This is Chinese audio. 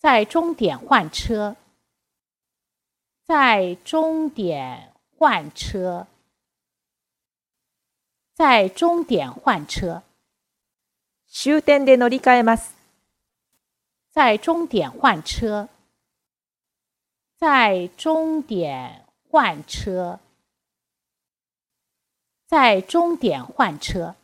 在终点换车，在终点换车，在终点换车，在终点换车，在终点换车，在终点换车。